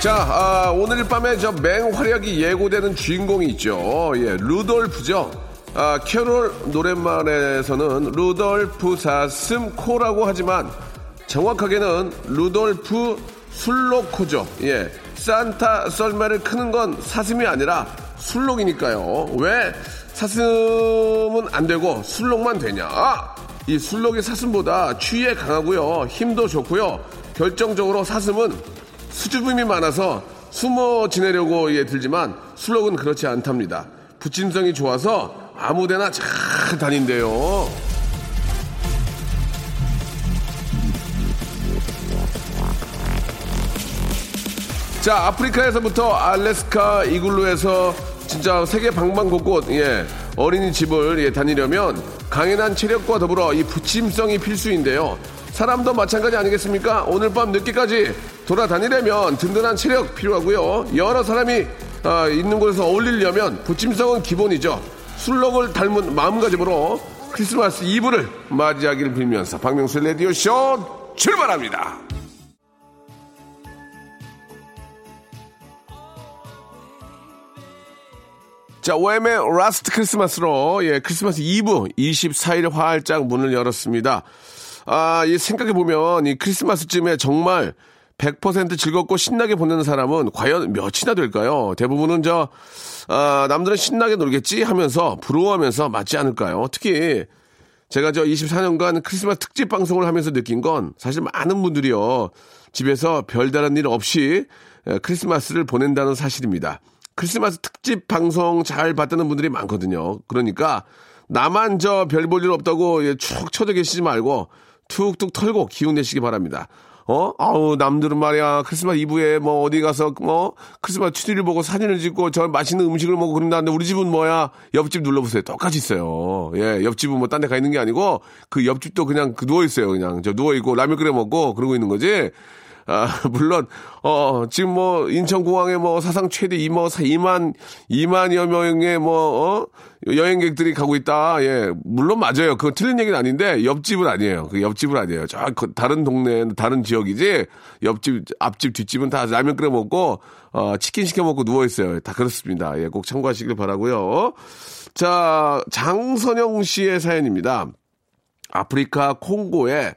자 아, 오늘 밤에 저 맹활약이 예고되는 주인공이 있죠 예 루돌프죠 아, 캐롤 노랫말에서는 루돌프 사슴 코라고 하지만 정확하게는 루돌프 순록코죠. 예. 산타 썰매를 끄는 건 사슴이 아니라 순록이니까요. 왜 사슴은 안 되고 순록만 되냐? 이 순록이 사슴보다 추위에 강하고요. 힘도 좋고요. 결정적으로 사슴은 수줍음이 많아서 숨어 지내려고 예, 들지만 술록은 그렇지 않답니다. 부침성이 좋아서 아무데나 잘 다닌대요. 자, 아프리카에서부터 알래스카 이글루에서 진짜 세계 방방곳곳 예, 어린이집을 예, 다니려면 강인한 체력과 더불어 이 부침성이 필수인데요. 사람도 마찬가지 아니겠습니까? 오늘 밤 늦게까지 돌아다니려면 든든한 체력 필요하고요. 여러 사람이 아, 있는 곳에서 어울리려면 붙임성은 기본이죠. 순록을 닮은 마음가짐으로 크리스마스 이브를 맞이하기를 빌면서 박명수 라디오 쇼 출발합니다. 자, 왬의 Last Christmas로, 예, 크리스마스 이브 24일 활짝 문을 열었습니다. 아, 이 생각해 보면 이 크리스마스쯤에 정말 100% 즐겁고 신나게 보내는 사람은 과연 몇이나 될까요? 대부분은 저, 아, 남들은 신나게 놀겠지 하면서 부러워하면서 맞지 않을까요? 특히 제가 저 24년간 크리스마스 특집 방송을 하면서 느낀 건 사실 많은 분들이요. 집에서 별다른 일 없이 에, 크리스마스를 보낸다는 사실입니다. 크리스마스 특집 방송 잘 봤다는 분들이 많거든요. 그러니까 나만 저 별 볼 일 없다고 예, 축 처져 계시지 말고 툭툭 털고 기운 내시기 바랍니다. 어? 아우, 남들은 말이야. 크리스마스 이브에 뭐 어디 가서 뭐 크리스마스 추리를 보고 사진을 찍고 저 맛있는 음식을 먹고 그런다는데 우리 집은 뭐야? 옆집 눌러보세요. 똑같이 있어요. 예, 옆집은 뭐 딴 데 가 있는 게 아니고 그 옆집도 그냥 그 누워있어요. 그냥 저 누워있고 라면 끓여 먹고 그러고 있는 거지. 아, 물론, 어, 지금 뭐, 인천공항에 뭐, 사상 최대 2만, 2만, 2만여 명의 뭐, 어, 여행객들이 가고 있다. 예. 물론 맞아요. 그건 틀린 얘기는 아닌데, 옆집은 아니에요. 그 옆집은 아니에요. 저, 그 다른 동네, 다른 지역이지, 옆집, 앞집, 뒷집은 다 라면 끓여 먹고, 어, 치킨 시켜 먹고 누워있어요. 다 그렇습니다. 예. 꼭 참고하시길 바라고요 자, 장선영 씨의 사연입니다. 아프리카 콩고에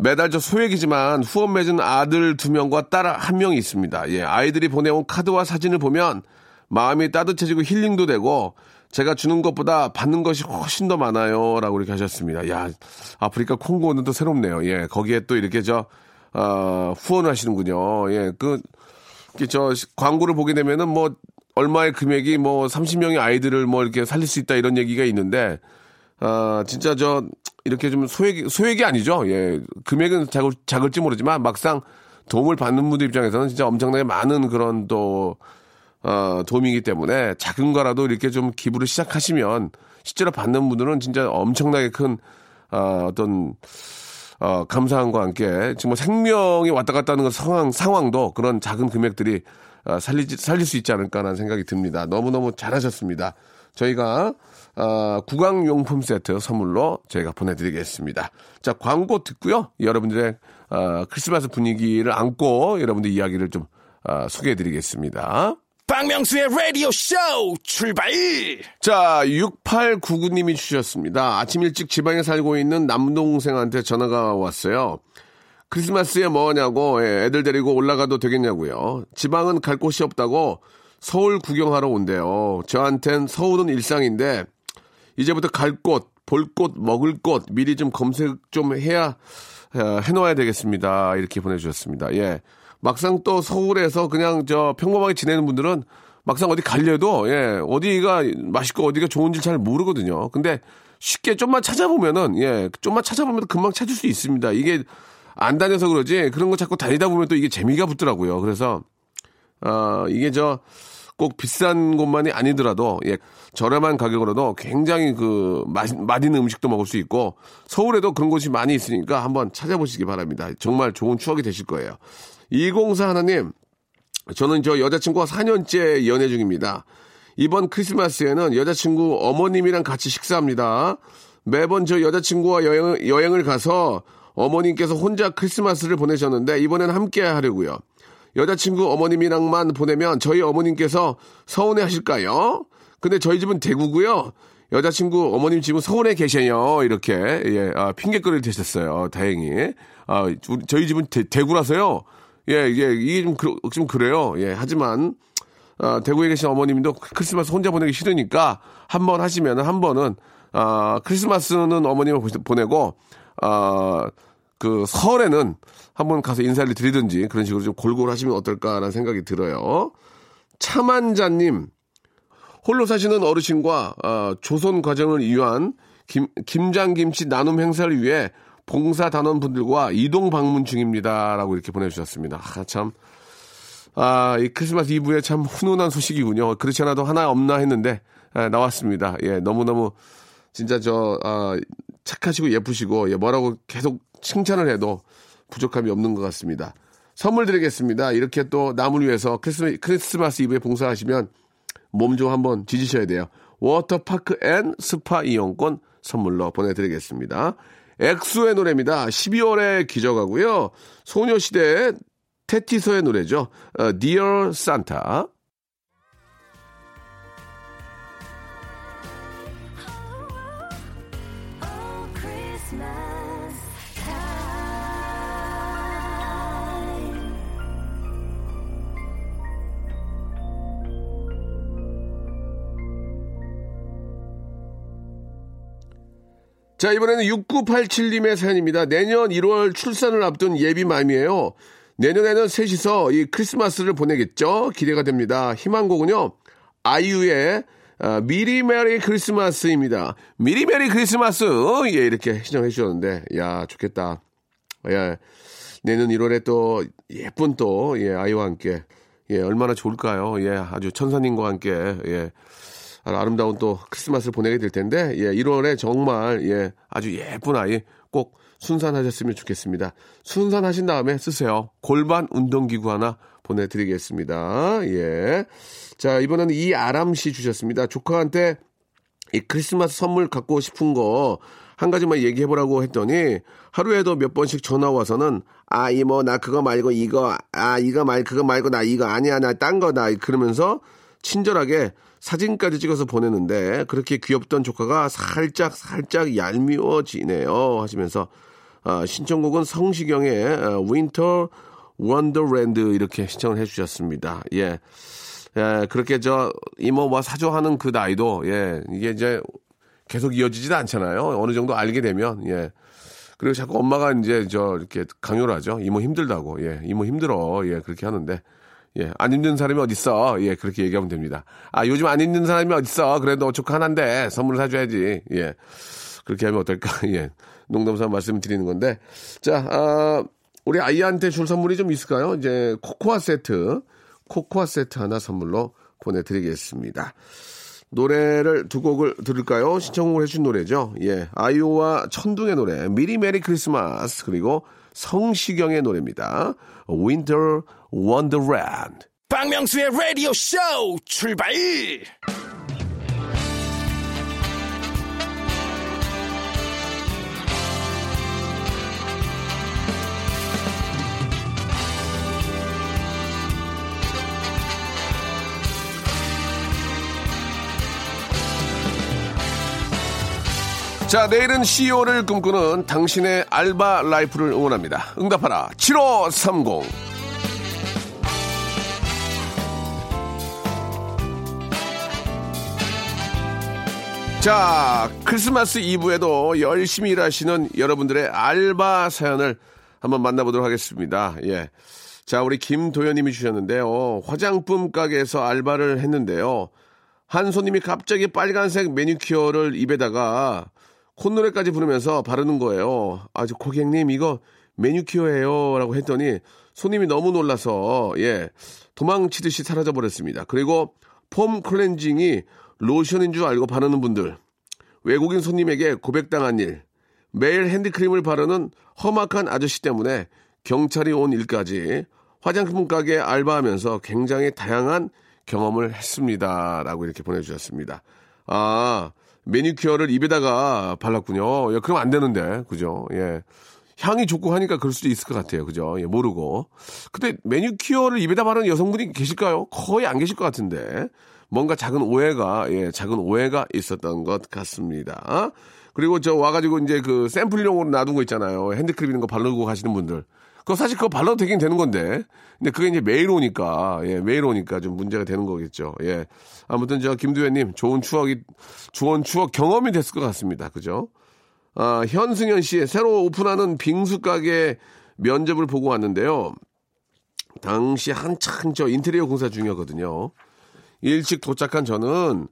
매달 저 소액이지만 후원 맺은 아들 두 명과 딸 한 명이 있습니다. 예, 아이들이 보내온 카드와 사진을 보면 마음이 따뜻해지고 힐링도 되고 제가 주는 것보다 받는 것이 훨씬 더 많아요. 라고 이렇게 하셨습니다. 야, 아프리카 콩고는 또 새롭네요. 예, 거기에 또 이렇게 저, 어, 후원을 하시는군요. 예, 그, 저 광고를 보게 되면은 뭐 얼마의 금액이 뭐 30명의 아이들을 뭐 이렇게 살릴 수 있다 이런 얘기가 있는데 아, 진짜 저, 이렇게 좀 소액, 소액이 아니죠. 예. 금액은 작을, 작을지 모르지만 막상 도움을 받는 분들 입장에서는 진짜 엄청나게 많은 그런 또, 어, 도움이기 때문에 작은 거라도 이렇게 좀 기부를 시작하시면 실제로 받는 분들은 진짜 엄청나게 큰, 어, 어떤, 어, 감사함과 함께 지금 뭐 생명이 왔다 갔다 하는 그 상황, 상황도 그런 작은 금액들이 어, 살리지, 살릴 수 있지 않을까라는 생각이 듭니다. 너무너무 잘하셨습니다. 저희가 어, 구강용품 세트 선물로 저희가 보내드리겠습니다. 자, 광고 듣고요. 여러분들의 어, 크리스마스 분위기를 안고 여러분들 이야기를 좀 어, 소개해드리겠습니다. 박명수의 라디오 쇼 출발! 자, 6899님이 주셨습니다. 아침 일찍 지방에 살고 있는 남동생한테 전화가 왔어요. 크리스마스에 뭐냐고 예, 애들 데리고 올라가도 되겠냐고요. 지방은 갈 곳이 없다고 서울 구경하러 온대요. 저한텐 서울은 일상인데 이제부터 갈 곳, 볼 곳, 먹을 곳 미리 좀 검색 좀 해야 어, 해놓아야 되겠습니다. 이렇게 보내주셨습니다. 예. 막상 또 서울에서 그냥 저 평범하게 지내는 분들은 막상 어디 가려도 예 어디가 맛있고 어디가 좋은지 잘 모르거든요. 근데 쉽게 좀만 찾아보면은 예 좀만 찾아보면 금방 찾을 수 있습니다. 이게 안 다녀서 그러지 그런 거 자꾸 다니다 보면 또 이게 재미가 붙더라고요. 그래서 어, 이게 저 꼭 비싼 곳만이 아니더라도 예, 저렴한 가격으로도 굉장히 그 맛, 맛있는 음식도 먹을 수 있고 서울에도 그런 곳이 많이 있으니까 한번 찾아보시기 바랍니다. 정말 좋은 추억이 되실 거예요. 204 하나님 저는 저 여자친구와 4년째 연애 중입니다. 이번 크리스마스에는 여자친구 어머님이랑 같이 식사합니다. 매번 저 여자친구와 여행, 여행을 가서 어머님께서 혼자 크리스마스를 보내셨는데 이번엔 함께 하려고요. 여자친구 어머님이랑만 보내면 저희 어머님께서 서운해 하실까요? 근데 저희 집은 대구고요. 여자친구 어머님 집은 서울에 계셔요. 이렇게 예, 아, 핑계거리를 대셨어요. 다행히. 아, 우리- 저희 집은 대, 구라서요 예, 이게 이게 좀, 그, 좀 그래요. 예, 하지만 아, 대구에 계신 어머님도 크리스마스 혼자 보내기 싫으니까 한 번 하시면 한 번은 아, 크리스마스는 어머님을 보내고 아, 그 설에는 한번 가서 인사를 드리든지 그런 식으로 좀 골고루 하시면 어떨까라는 생각이 들어요. 차만자님 홀로 사시는 어르신과 어, 조선 과정을 이유한 김, 김장김치 나눔 행사를 위해 봉사 단원 분들과 이동 방문 중입니다라고 이렇게 보내주셨습니다. 아, 참. 아, 이 크리스마스 이브에 참 훈훈한 소식이군요. 그렇지 않아도 하나 없나 했는데, 아, 나왔습니다. 예, 너무너무, 진짜 저, 아, 착하시고 예쁘시고, 예, 뭐라고 계속 칭찬을 해도 부족함이 없는 것 같습니다. 선물 드리겠습니다. 이렇게 또 남을 위해서 크리스마스, 크리스마스 이브에 봉사하시면 몸 좀 한번 지지셔야 돼요. 워터파크 and 스파 이용권 선물로 보내드리겠습니다. 엑소의 노래입니다. 12월의 기적하고요. 소녀시대의 태티서의 노래죠. 어, Dear Santa. 자, 이번에는 6987님의 사연입니다. 내년 1월 출산을 앞둔 예비맘이에요. 내년에는 셋이서 이 크리스마스를 보내겠죠? 기대가 됩니다. 희망곡은요, 아이유의 아, 미리 Merry Christmas입니다. 미리 Merry Christmas! 예, 이렇게 신청해 주셨는데, 야, 좋겠다. 예, 내년 1월에 또 예쁜 또, 예, 아이와 함께, 예, 얼마나 좋을까요? 예, 아주 천사님과 함께, 예, 아, 아름다운 또 크리스마스를 보내게 될 텐데, 예, 1월에 정말, 예, 아주 예쁜 아이 꼭 순산하셨으면 좋겠습니다. 순산하신 다음에 쓰세요. 골반 운동기구 하나 보내드리겠습니다. 예. 자, 이번에는 이아람 씨 주셨습니다. 조카한테 이 크리스마스 선물 갖고 싶은 거 한 가지만 얘기해보라고 했더니 하루에도 몇 번씩 전화 와서는 아 이모 나 그거 말고 이거 아 이거 말 그거 말고 나 이거 아니야 나 딴 거다 그러면서 친절하게 사진까지 찍어서 보내는데 그렇게 귀엽던 조카가 살짝 살짝 얄미워지네요 하시면서 아, 신청곡은 성시경의 어, Winter Wonderland 이렇게 신청을 해주셨습니다. 예. 예, 그렇게 저 이모와 사줘 하는 그 나이도 예 이게 이제 계속 이어지지도 않잖아요. 어느 정도 알게 되면 예. 그리고 자꾸 엄마가 이제 저 이렇게 강요를 하죠. 이모 힘들다고 예 이모 힘들어 예 그렇게 하는데 예 안 힘든 사람이 어딨어 예 그렇게 얘기하면 됩니다. 아 요즘 안 힘든 사람이 어딨어 그래도 조카 하나인데 선물 사줘야지 예 그렇게 하면 어떨까 예 농담삼아 말씀드리는 건데 자 아, 우리 아이한테 줄 선물이 좀 있을까요? 이제 코코아 세트 코코아 세트 하나 선물로 보내드리겠습니다. 노래를 두 곡을 들을까요? 신청을 해준 노래죠. 예. 아이유와 천둥의 노래, 미리 메리 크리스마스, 그리고 성시경의 노래입니다. Winter Wonderland. 박명수의 라디오 쇼 출발! 자, 내일은 CEO를 꿈꾸는 당신의 알바 라이프를 응원합니다. 응답하라. 7530. 자, 크리스마스 이브에도 열심히 일하시는 여러분들의 알바 사연을 한번 만나보도록 하겠습니다. 예. 자, 우리 김도현님이 주셨는데요. 화장품 가게에서 알바를 했는데요. 한 손님이 갑자기 빨간색 매니큐어를 입에다가 콧노래까지 부르면서 바르는 거예요. 아주 고객님 이거 매니큐어예요. 라고 했더니 손님이 너무 놀라서, 예, 도망치듯이 사라져 버렸습니다. 그리고 폼 클렌징이 로션인 줄 알고 바르는 분들, 외국인 손님에게 고백당한 일, 매일 핸드크림을 바르는 험악한 아저씨 때문에 경찰이 온 일까지 화장품 가게 알바하면서 굉장히 다양한 경험을 했습니다. 라고 이렇게 보내주셨습니다. 아, 매니큐어를 입에다가 발랐군요. 예, 그럼 안 되는데, 그죠? 예. 향이 좋고 하니까 그럴 수도 있을 것 같아요. 그죠? 예, 모르고. 근데 매니큐어를 입에다 바르는 여성분이 계실까요? 거의 안 계실 것 같은데. 뭔가 작은 오해가, 예, 작은 오해가 있었던 것 같습니다. 그리고 저 와가지고 이제 그 샘플용으로 놔둔 거 있잖아요. 핸드크림 이런 거 바르고 가시는 분들. 그거 사실 그거 발라도 되긴 되는 건데. 근데 그게 이제 매일 오니까, 예, 매일 오니까 좀 문제가 되는 거겠죠. 예. 아무튼 저 김두현님 좋은 추억이, 좋은 추억 경험이 됐을 것 같습니다. 그죠? 아, 현승현 씨, 새로 오픈하는 빙수 가게 면접을 보고 왔는데요. 당시 한창 저 인테리어 공사 중이었거든요. 일찍 도착한 저는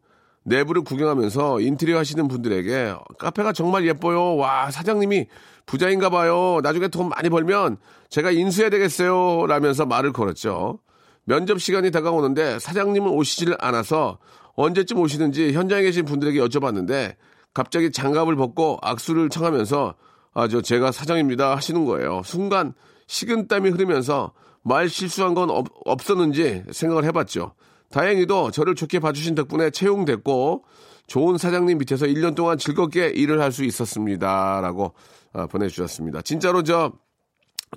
내부를 구경하면서 인테리어 하시는 분들에게 카페가 정말 예뻐요. 와, 사장님이 부자인가 봐요. 나중에 돈 많이 벌면 제가 인수해야 되겠어요. 라면서 말을 걸었죠. 면접 시간이 다가오는데 사장님은 오시질 않아서 언제쯤 오시는지 현장에 계신 분들에게 여쭤봤는데 갑자기 장갑을 벗고 악수를 청하면서 아, 저 제가 사장입니다 하시는 거예요. 순간 식은땀이 흐르면서 말 실수한 건 없, 없었는지 생각을 해봤죠. 다행히도 저를 좋게 봐주신 덕분에 채용됐고 좋은 사장님 밑에서 1년 동안 즐겁게 일을 할 수 있었습니다. 라고 아, 보내주셨습니다. 진짜로 저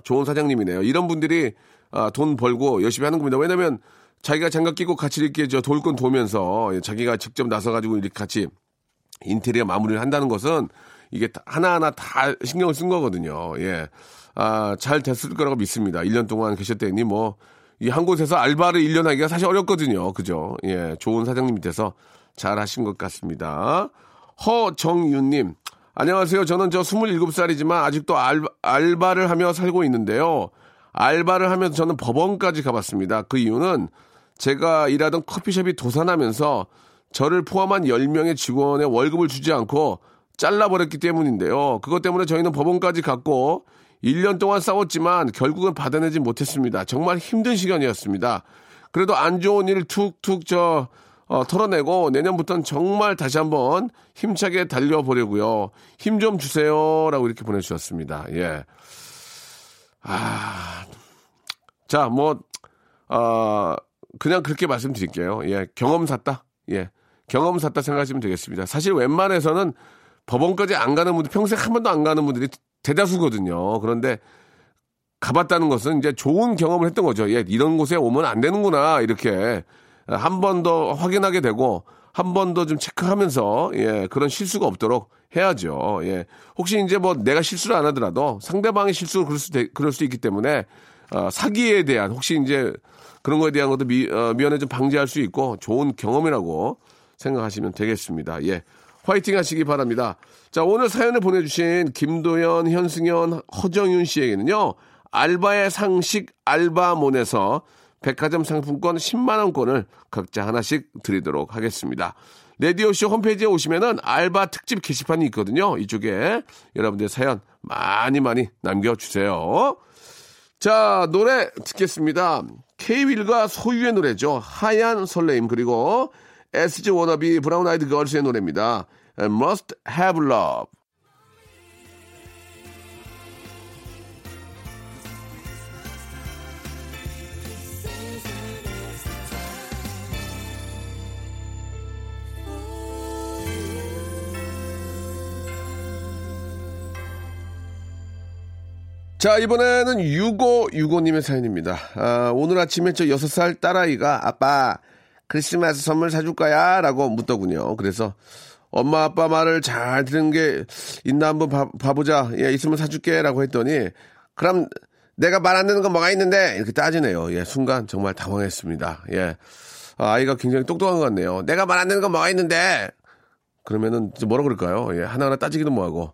좋은 사장님이네요. 이런 분들이 아, 돈 벌고 열심히 하는 겁니다. 왜냐면 자기가 장갑 끼고 같이 이렇게 저 돌건 도면서 자기가 직접 나서가지고 이렇게 같이 인테리어 마무리를 한다는 것은 이게 다- 하나하나 다 신경을 쓴 거거든요. 예. 아, 잘 됐을 거라고 믿습니다. 1년 동안 계셨더니 뭐, 이 한 곳에서 알바를 1년 하기가 사실 어렵거든요. 그죠? 예. 좋은 사장님 밑에서 잘 하신 것 같습니다. 허정윤님. 안녕하세요. 저는 저 27살이지만 아직도 알바, 알바를 하며 살고 있는데요. 알바를 하면서 저는 법원까지 가봤습니다. 그 이유는 제가 일하던 커피숍이 도산하면서 저를 포함한 10명의 직원의 월급을 주지 않고 잘라버렸기 때문인데요. 그것 때문에 저희는 법원까지 갔고 1년 동안 싸웠지만 결국은 받아내지 못했습니다. 정말 힘든 시간이었습니다. 그래도 안 좋은 일 툭툭 저 어, 털어내고 내년부터는 정말 다시 한번 힘차게 달려보려고요. 힘 좀 주세요라고 이렇게 보내주셨습니다. 예. 아, 자, 뭐, 어, 그냥 그렇게 말씀드릴게요. 예, 경험 샀다. 예, 경험 샀다 생각하시면 되겠습니다. 사실 웬만해서는 법원까지 안 가는 분들, 평생 한 번도 안 가는 분들이 대다수거든요. 그런데 가봤다는 것은 이제 좋은 경험을 했던 거죠. 예, 이런 곳에 오면 안 되는구나. 이렇게 한 번 더 확인하게 되고 한 번 더 좀 체크하면서 예, 그런 실수가 없도록 해야죠. 예. 혹시 이제 뭐 내가 실수를 안 하더라도 상대방의 실수를 그럴 수, 그럴 수 있기 때문에 어, 사기에 대한 혹시 이제 그런 거에 대한 것도 미, 어, 미연에 좀 방지할 수 있고 좋은 경험이라고 생각하시면 되겠습니다. 예. 화이팅 하시기 바랍니다. 자, 오늘 사연을 보내주신 김도현, 현승현, 허정윤 씨에게는요, 알바의 상식 알바몬에서 백화점 상품권 10만원권을 각자 하나씩 드리도록 하겠습니다. 레디오쇼 홈페이지에 오시면은 알바 특집 게시판이 있거든요. 이쪽에 여러분들 사연 많이 많이 남겨주세요. 자, 노래 듣겠습니다. K-윌과 소유의 노래죠. 하얀 설레임. 그리고 SG 워너비 브라운 아이드 걸스의 노래입니다. Must Have Love. 자, 이번에는 6565님의 사연입니다. 아, 오늘 아침에 저 6살 딸아이가 아빠, 크리스마스 선물 사줄 거야? 라고 묻더군요. 그래서 엄마, 아빠 말을 잘 들은 게 있나 한번 봐, 봐보자. 예, 있으면 사줄게. 라고 했더니, 그럼 내가 말 안 듣는 건 뭐가 있는데? 이렇게 따지네요. 예, 순간 정말 당황했습니다. 예. 아, 아이가 굉장히 똑똑한 것 같네요. 내가 말 안 듣는 건 뭐가 있는데? 그러면은 뭐라 그럴까요? 예, 하나하나 따지기도 뭐하고.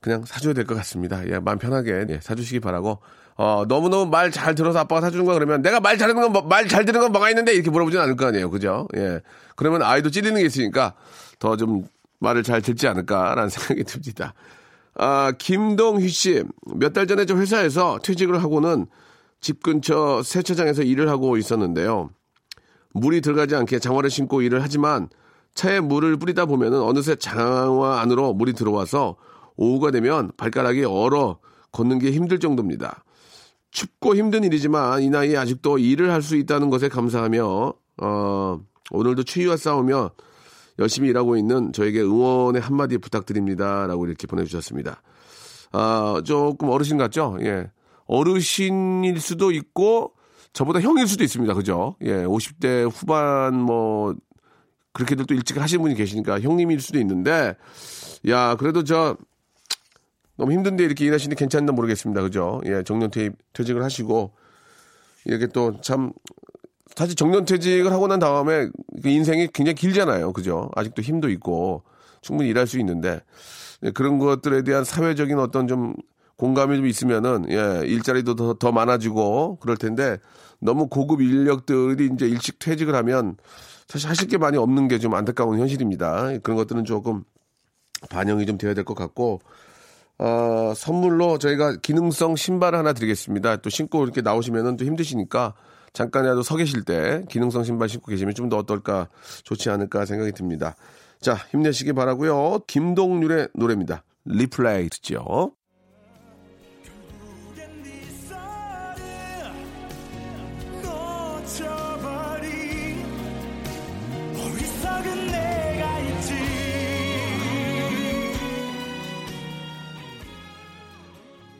그냥 사줘야 될 것 같습니다. 예, 마음 편하게 예, 사주시기 바라고. 어, 너무너무 말 잘 들어서 아빠가 사주는 거야 그러면 내가 말 잘하는 건, 뭐- 말잘 듣는 건 뭐가 있는데 이렇게 물어보진 않을 거 아니에요. 그죠? 예. 그러면 아이도 찔리는 게 있으니까 더 좀 말을 잘 듣지 않을까라는 생각이 듭니다. 아, 김동휘 씨. 몇 달 전에 저 회사에서 퇴직을 하고는 집 근처 세차장에서 일을 하고 있었는데요. 물이 들어가지 않게 장화를 신고 일을 하지만 차에 물을 뿌리다 보면은 어느새 장화 안으로 물이 들어와서 오후가 되면 발가락이 얼어 걷는 게 힘들 정도입니다. 춥고 힘든 일이지만 이 나이에 아직도 일을 할 수 있다는 것에 감사하며 어, 오늘도 추위와 싸우며 열심히 일하고 있는 저에게 응원의 한마디 부탁드립니다 라고 이렇게 보내주셨습니다. 아 조금 어르신 같죠? 예 어르신일 수도 있고 저보다 형일 수도 있습니다. 그죠? 예 50대 후반 뭐 그렇게들 또 일찍 하시는 분이 계시니까 형님일 수도 있는데 야 그래도 저 너무 힘든데 이렇게 일하시는데 괜찮나 모르겠습니다. 그죠? 예, 정년 퇴, 퇴직을 하시고, 이렇게 또 참, 사실 정년 퇴직을 하고 난 다음에 그 인생이 굉장히 길잖아요. 그죠? 아직도 힘도 있고, 충분히 일할 수 있는데, 예, 그런 것들에 대한 사회적인 어떤 좀 공감이 좀 있으면은, 예, 일자리도 더, 더 많아지고, 그럴 텐데, 너무 고급 인력들이 이제 일찍 퇴직을 하면, 사실 하실 게 많이 없는 게 좀 안타까운 현실입니다. 그런 것들은 조금 반영이 좀 돼야 될 것 같고, 어, 선물로 저희가 기능성 신발 하나 드리겠습니다. 또 신고 이렇게 나오시면은 또 힘드시니까 잠깐이라도 서 계실 때 기능성 신발 신고 계시면 좀 더 어떨까 좋지 않을까 생각이 듭니다. 자, 힘내시기 바라고요. 김동률의 노래입니다. 리플레이 듣죠.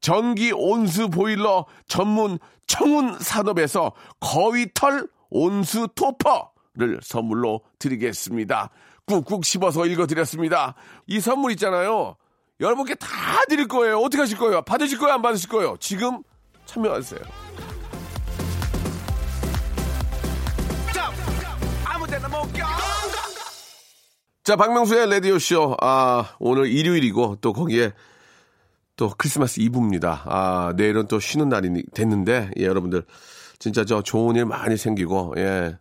전기 온수 보일러 전문 청운 산업에서 거위털 온수 토퍼를 선물로 드리겠습니다. 꾹꾹 씹어서 읽어드렸습니다. 이 선물 있잖아요. 여러분께 다 드릴 거예요. 어떻게 하실 거예요? 받으실 거예요? 안 받으실 거예요? 지금 참여하세요. 자, 박명수의 라디오쇼. 아, 오늘 일요일이고, 또 거기에 또 크리스마스 이브입니다. 아, 내일은 또 쉬는 날이 됐는데, 예, 여러분들. 진짜 저 좋은 일 많이 생기고, 예.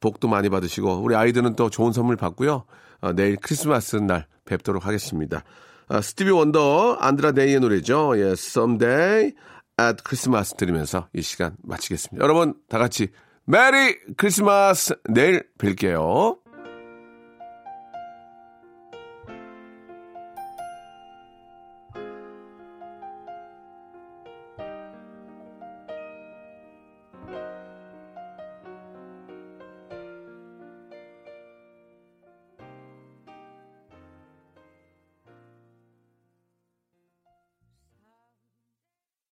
복도 많이 받으시고 우리 아이들은 또 좋은 선물 받고요. 어, 내일 크리스마스 날 뵙도록 하겠습니다. 아, 스티비 원더 안드라 데이의 노래죠. 예, Someday at Christmas 들으면서 이 시간 마치겠습니다. 여러분 다 같이 메리 크리스마스 내일 뵐게요.